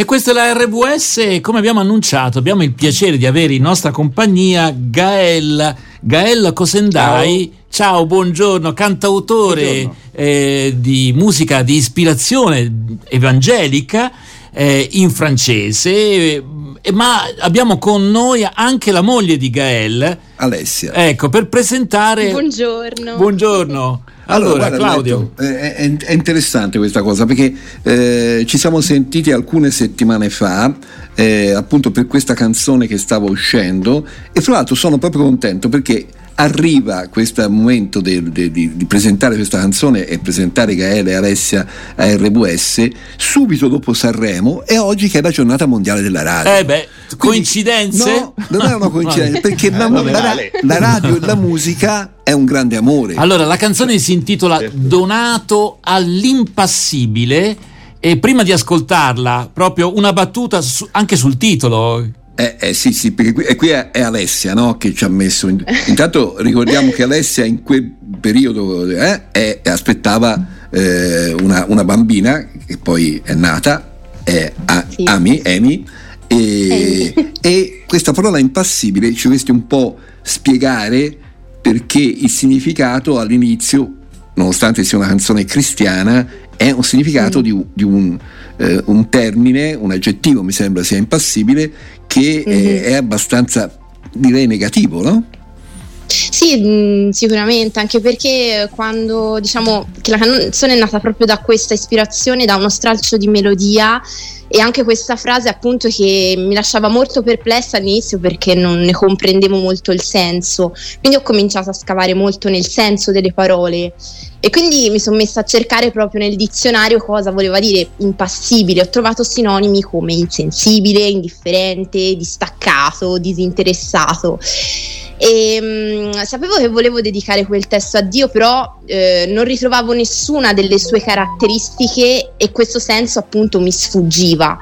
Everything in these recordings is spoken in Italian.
E questa è la RWS e come abbiamo annunciato abbiamo il piacere di avere in nostra compagnia Gael, Gael Cosendai. Ciao. Ciao buongiorno, cantautore buongiorno. Eh, di musica di ispirazione evangelica eh, in francese, eh, ma abbiamo con noi anche la moglie di Gael, Alessia. Ecco, per presentare... Buongiorno. Buongiorno. Allora, allora Claudio. Detto, è, è, è, interessante questa cosa perché eh, ci siamo sentiti alcune settimane fa eh, appunto per questa canzone che stava uscendo e fra l'altro sono proprio contento perché arriva questo momento di, di, di, presentare questa canzone e presentare Gaele e Alessia a RWS subito dopo Sanremo e oggi che è la giornata mondiale della radio. Eh beh, coincidenze? no, non è una coincidenza perché la, la, la radio e la musica è un grande amore. Allora, la canzone si intitola Donato all'impassibile e prima di ascoltarla, proprio una battuta su, anche sul titolo eh, eh, sì, sì, perché qui, qui è, è, Alessia no, che ci ha messo. In, intanto ricordiamo che Alessia in quel periodo eh, è, aspettava eh, una, una, bambina che poi è nata, è a, sì. Ami, Amy, e, e, questa parola impassibile ci dovresti un po' spiegare perché il significato all'inizio, nonostante sia una canzone cristiana, è un significato mm. di, di un, eh, un termine, un aggettivo mi sembra sia impassibile, che mm-hmm. è abbastanza direi negativo, no? Sì, mm, sicuramente, anche perché quando diciamo che la canzone è nata proprio da questa ispirazione, da uno stralcio di melodia e anche questa frase appunto che mi lasciava molto perplessa all'inizio perché non ne comprendevo molto il senso, quindi ho cominciato a scavare molto nel senso delle parole e quindi mi sono messa a cercare proprio nel dizionario cosa voleva dire impassibile. Ho trovato sinonimi come insensibile, indifferente, distaccato, disinteressato. E mh, mm, sapevo che volevo dedicare quel testo a Dio, però eh, non ritrovavo nessuna delle sue caratteristiche e questo senso appunto mi sfuggiva.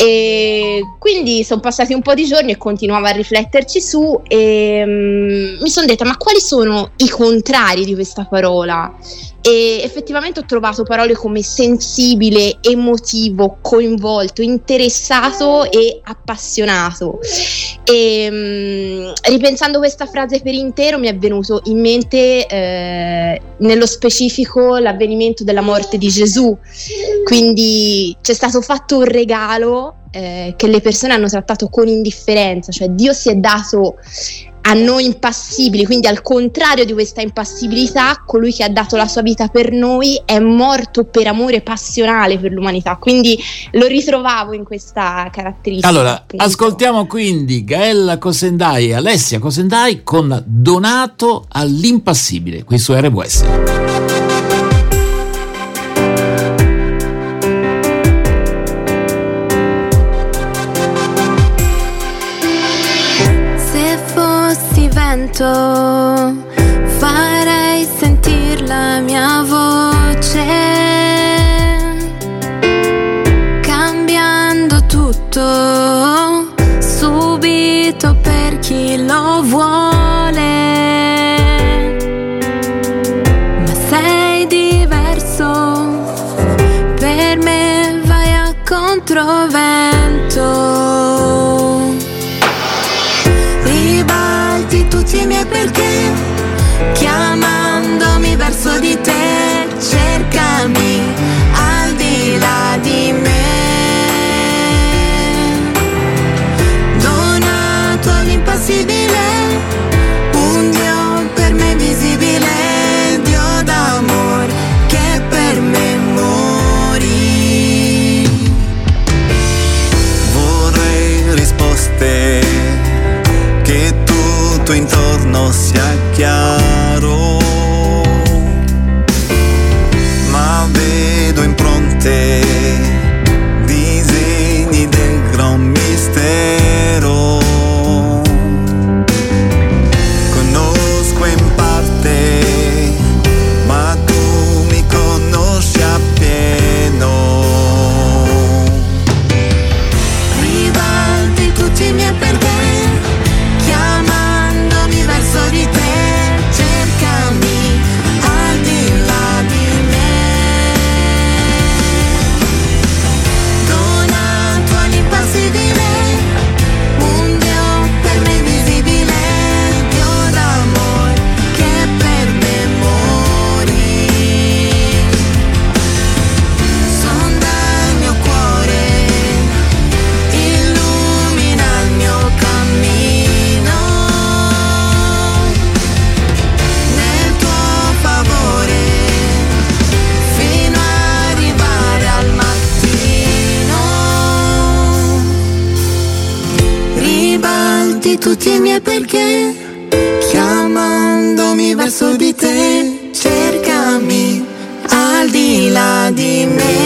E quindi sono passati un po' di giorni e continuavo a rifletterci su e um, mi sono detta ma quali sono i contrari di questa parola? e effettivamente ho trovato parole come sensibile, emotivo, coinvolto, interessato e appassionato. E mh, ripensando questa frase per intero mi è venuto in mente eh, nello specifico l'avvenimento della morte di Gesù. Quindi c'è stato fatto un regalo eh, che le persone hanno trattato con indifferenza, cioè Dio si è dato a noi impassibili, quindi al contrario di questa impassibilità, colui che ha dato la sua vita per noi è morto per amore passionale per l'umanità, quindi lo ritrovavo in questa caratteristica. Allora, appunto. ascoltiamo quindi Gaella Cosendai e Alessia Cosendai con Donato all'impassibile, qui su RWS. Vento farei sentir la mia voce miei perché chiamandomi verso di te cercami al di là di me. Donato all'impassibile un Dio per me visibile Dio d'amore che per me morì vorrei risposte tutto intorno sia chiaro, tutti, tutti i miei perché. Chiamandomi verso di te, cercami al di là di me.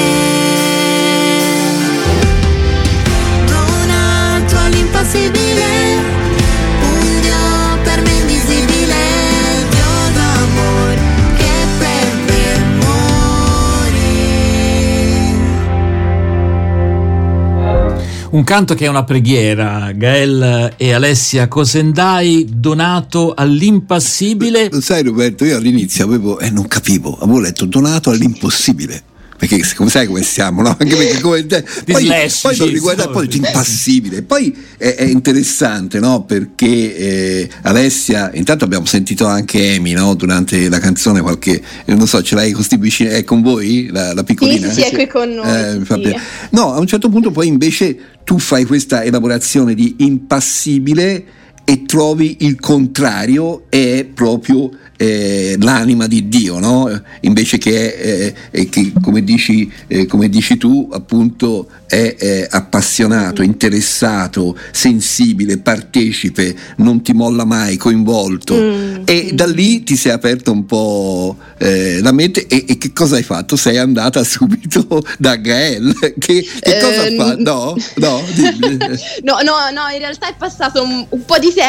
Un canto che è una preghiera, Gael e Alessia Cosendai, donato all'impassibile. Sai Roberto, io all'inizio avevo, e non capivo, avevo letto donato all'impossibile. Perché come sai come siamo, no? Anche perché come te, poi, Dislessici, poi l'ho riguardato, poi impassibile. Poi è, è interessante, no? Perché eh, Alessia, intanto abbiamo sentito anche Amy, no? Durante la canzone qualche, eh, non so, ce l'hai con sti vicini, è con voi la, la piccolina? Sì, sì, è qui con noi, Eh, sì. piacere. No, a un certo punto poi invece tu fai questa elaborazione di impassibile e trovi il contrario è proprio eh, l'anima di Dio, no? invece che, eh, eh, che come, dici, eh, come dici tu appunto è eh, appassionato, interessato, sensibile, partecipe, non ti molla mai, coinvolto Mm, e da lì ti sei aperto un po' eh, la mente e, e che cosa hai fatto? Sei andata subito da Gael che, che cosa Eh, fa? No. No, no, no, in realtà è passato un, un po' di tempo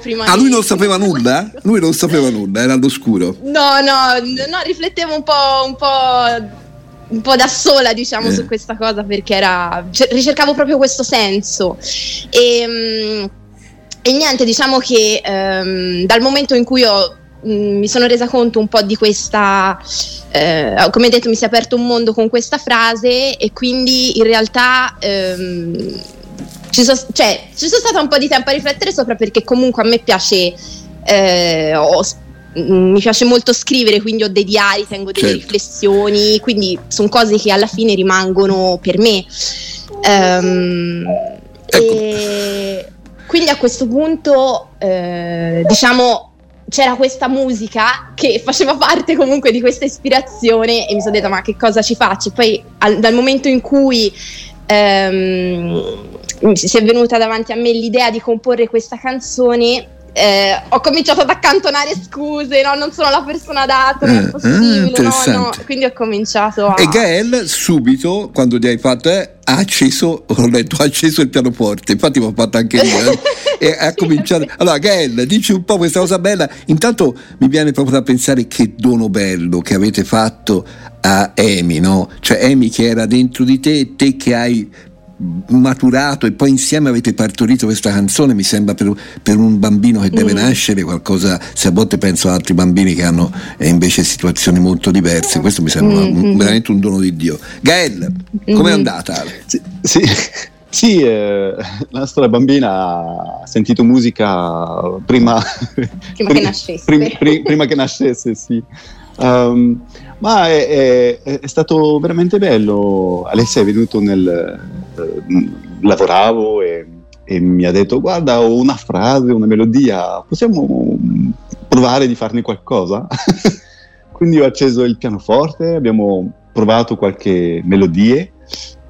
prima Ah, di- lui non sapeva nulla? Lui non sapeva nulla, era all'oscuro. No, no, no, riflettevo un po', un po', un po' da sola, diciamo, Eh. su questa cosa perché era, cer- ricercavo proprio questo senso. E, mm, e niente, diciamo che ehm, dal momento in cui ho, mm, mi sono resa conto un po' di questa, eh, come detto, mi si è aperto un mondo con questa frase e quindi in realtà... ehm, ci, so- cioè, ci sono stata un po' di tempo a riflettere sopra perché comunque a me piace eh, ho- mm, mi piace molto scrivere, quindi ho dei diari, tengo delle Certo. riflessioni, quindi sono cose che alla fine rimangono per me. Ehm, Ecco. E quindi a questo punto, eh, diciamo, c'era questa musica che faceva parte comunque di questa ispirazione e mi sono detta ma che cosa ci faccio? Poi al- dal momento in cui ehm, si è venuta davanti a me l'idea di comporre questa canzone. eh, ho cominciato ad accantonare scuse, no, non sono la persona adatta, non Eh, è possibile, no, no, interessante. quindi ho cominciato a... E Gael subito, quando ti hai fatto, eh, ha acceso, ho letto, ha acceso il pianoforte, infatti l'ho fatto anche io. eh, e ha cominciato. Allora, Gael, dici un po' questa cosa bella. Intanto mi viene proprio da pensare che dono bello che avete fatto a Amy, no? Cioè Amy che era dentro di te e te che hai maturato e poi insieme avete partorito questa canzone mi sembra per, per un bambino che deve Mm. nascere qualcosa se a volte penso ad altri bambini che hanno eh, invece situazioni molto diverse questo mi sembra Mm, un- mm. veramente un dono di Dio Gael com'è Mm. andata? Sì, sì, sì, eh, la nostra bambina ha sentito musica prima, Prima che nascesse. prim- prim- prima che nascesse, sì. Um, ma è, è- è stato veramente bello. Alessia è venuto nel... eh, lavoravo e, e mi ha detto guarda ho una frase, una melodia, possiamo provare di farne qualcosa? Quindi ho acceso il pianoforte, abbiamo provato qualche melodie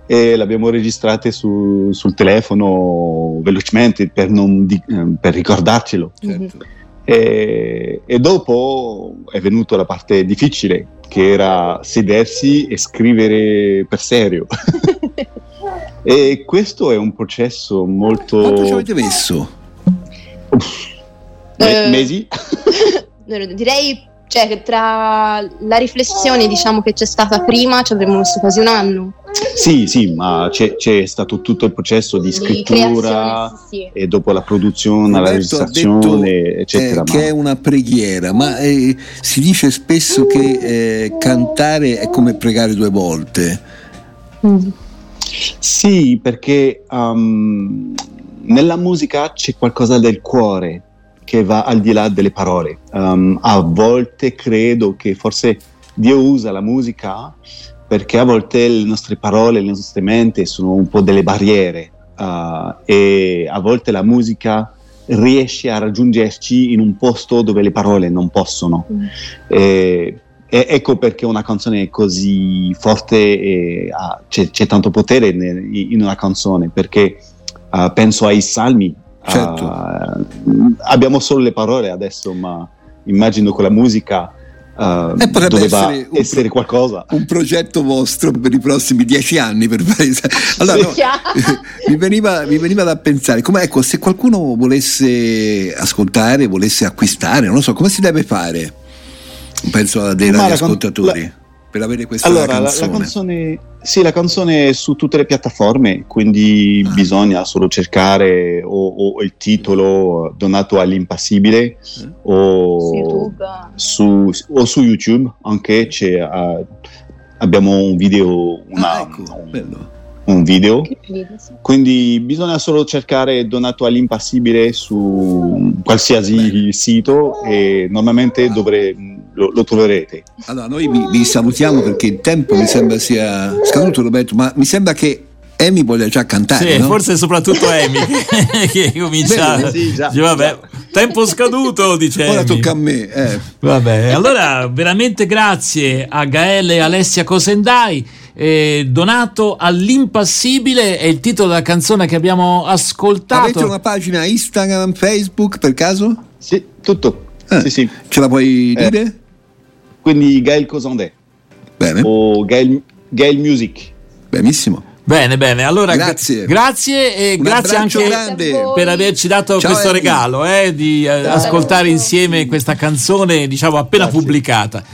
e le abbiamo registrate su- sul telefono velocemente per, non di- eh, per ricordarcelo. Mhm. E, e dopo è venuta la parte difficile, che era sedersi e scrivere per serio. e questo è un processo molto... quanto ci avete messo? me- Eh, mesi? Direi cioè, che tra la riflessione diciamo che c'è stata prima ci avremmo messo quasi un anno Sì, sì, ma c'è, c'è stato tutto il processo di di scrittura creazione, sì, sì. e dopo la produzione, la Roberto ha registrazione, detto, eccetera. eh, che è una preghiera ma eh, si dice spesso che eh, cantare è come pregare due volte Mm. Sì, perché um, nella musica c'è qualcosa del cuore che va al di là delle parole. Um, a volte credo che forse Dio usa la musica perché a volte le nostre parole, le nostre menti sono un po' delle barriere uh, e a volte la musica riesce a raggiungerci in un posto dove le parole non possono. Mm. E, e ecco perché una canzone è così forte e ha- c'è, c'è tanto potere in una canzone, perché uh, penso ai salmi, Certo. Uh, abbiamo solo le parole adesso, ma immagino con la musica uh, Eh, potrebbe essere un essere qualcosa. un progetto vostro per i prossimi dieci anni per fare allora, no, mi, veniva, mi veniva da pensare come ecco se qualcuno volesse ascoltare volesse acquistare non lo so come si deve fare penso a dei Ma radioascoltatori la- per avere questa Allora, la, canzone, la canzone, sì, la canzone è su tutte le piattaforme, quindi Ah. bisogna solo cercare o, o il titolo donato all'impassibile o Su o su YouTube, anche c'è, ah, abbiamo un video, una- Ah, ecco, bello. un video, quindi bisogna solo cercare donato all'impassibile su qualsiasi sito e normalmente dovre- lo, lo troverete. allora noi vi, vi salutiamo perché il tempo mi sembra sia scaduto Roberto ma mi sembra che Amy voglia già cantare Sì, no? forse soprattutto Amy che comincia. Bene, sì, già, dice, vabbè, tempo scaduto, dice. ora Amy. tocca a me eh. Vabbè, allora veramente grazie a Gaele e Alessia Cosendai. eh, donato all'impassibile è il titolo della canzone che abbiamo ascoltato. avete una pagina Instagram Facebook per caso? Sì, tutto. Eh, Sì, sì. ce la puoi Eh. dire? Quindi Gael Cosandè bene o Gael, Gael Music. benissimo Bene, bene. Allora, Grazie. gra- grazie e Un grazie anche grande. per averci dato Ciao, questo Amy. regalo eh, di eh, ascoltare insieme questa canzone, diciamo appena Grazie. pubblicata.